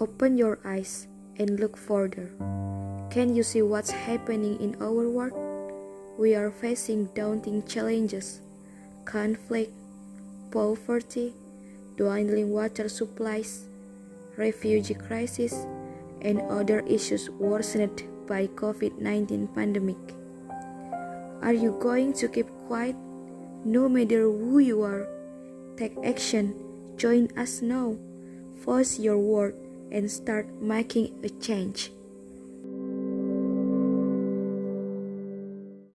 Open your eyes and look further. Can you see what's happening in our world? We are facing daunting challenges conflict, poverty, dwindling water supplies, refugee crisis, and other issues worsened by COVID-19 pandemic. Are you going to keep quiet no matter who you are? Take action. Join us now. Voice your word and start making a change.